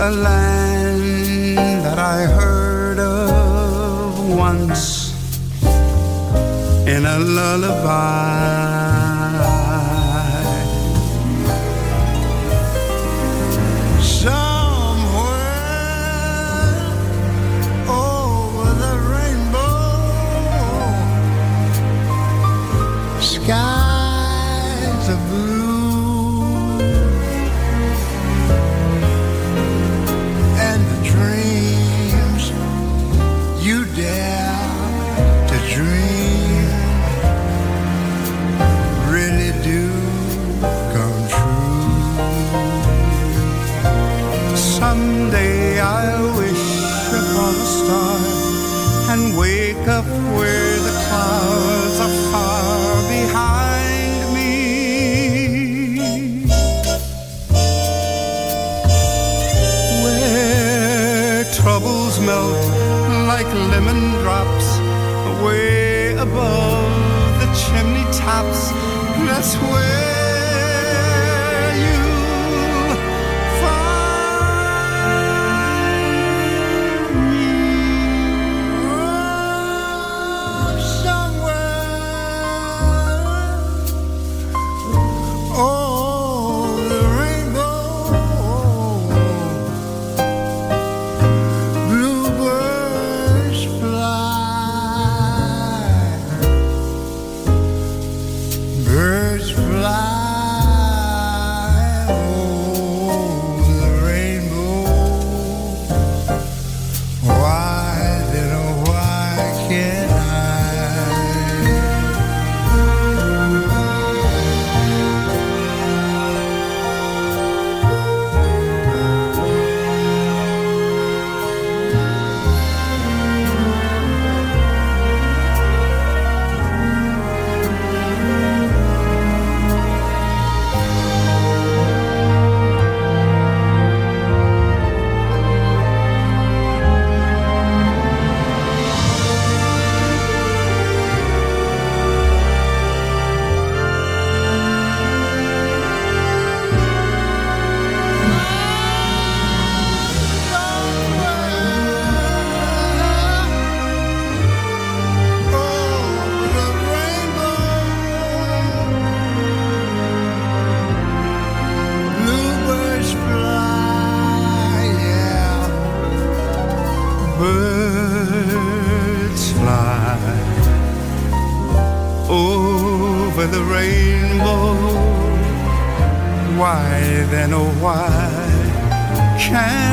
A land that I heard of once in a lullaby. Lemon drops way above the chimney tops. That's where then, oh, why can't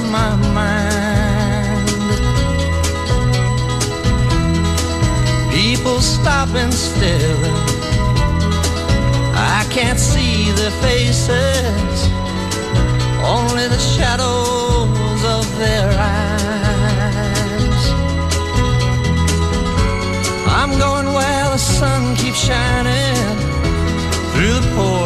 my mind. People stop and stare. I can't see their faces, only the shadows of their eyes. I'm going where the sun keeps shining through the port.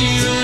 you.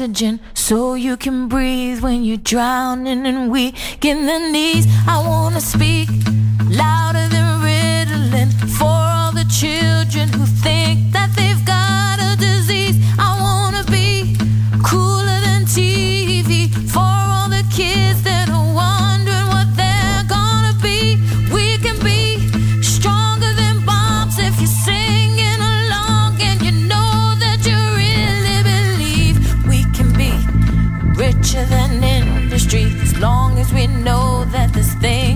oxygen so you can breathe when you're drowning and weak in the knees. I wanna speak. in the streets As long as we know that this thing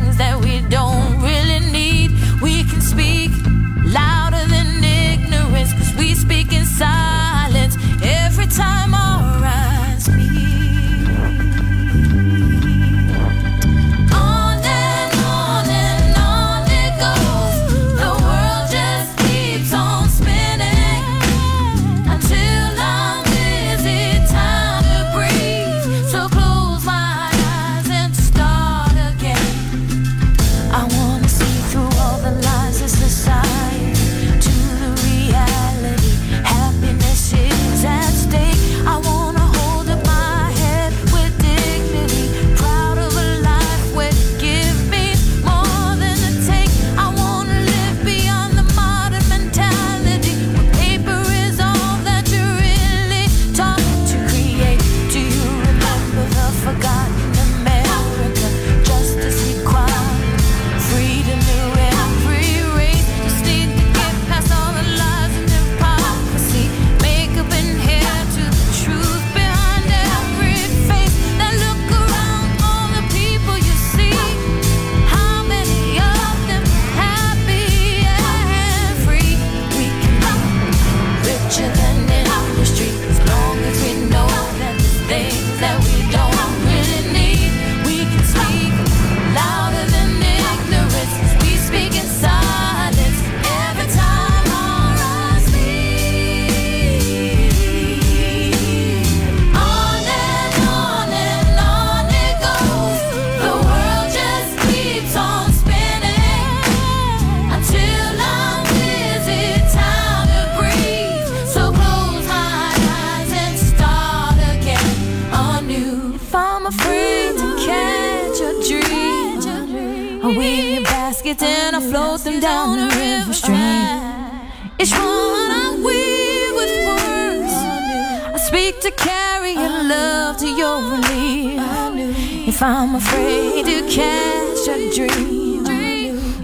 I'm afraid to catch a dream,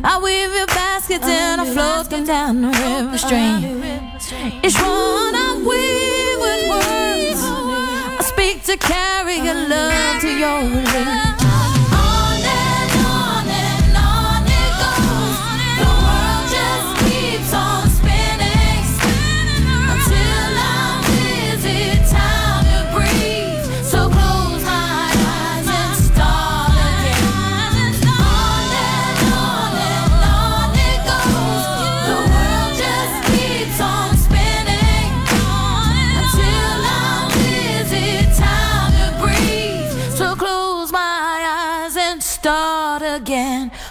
I weave your baskets and I float them down the river stream. Each one I weave with words. I speak to carry your love to your relief.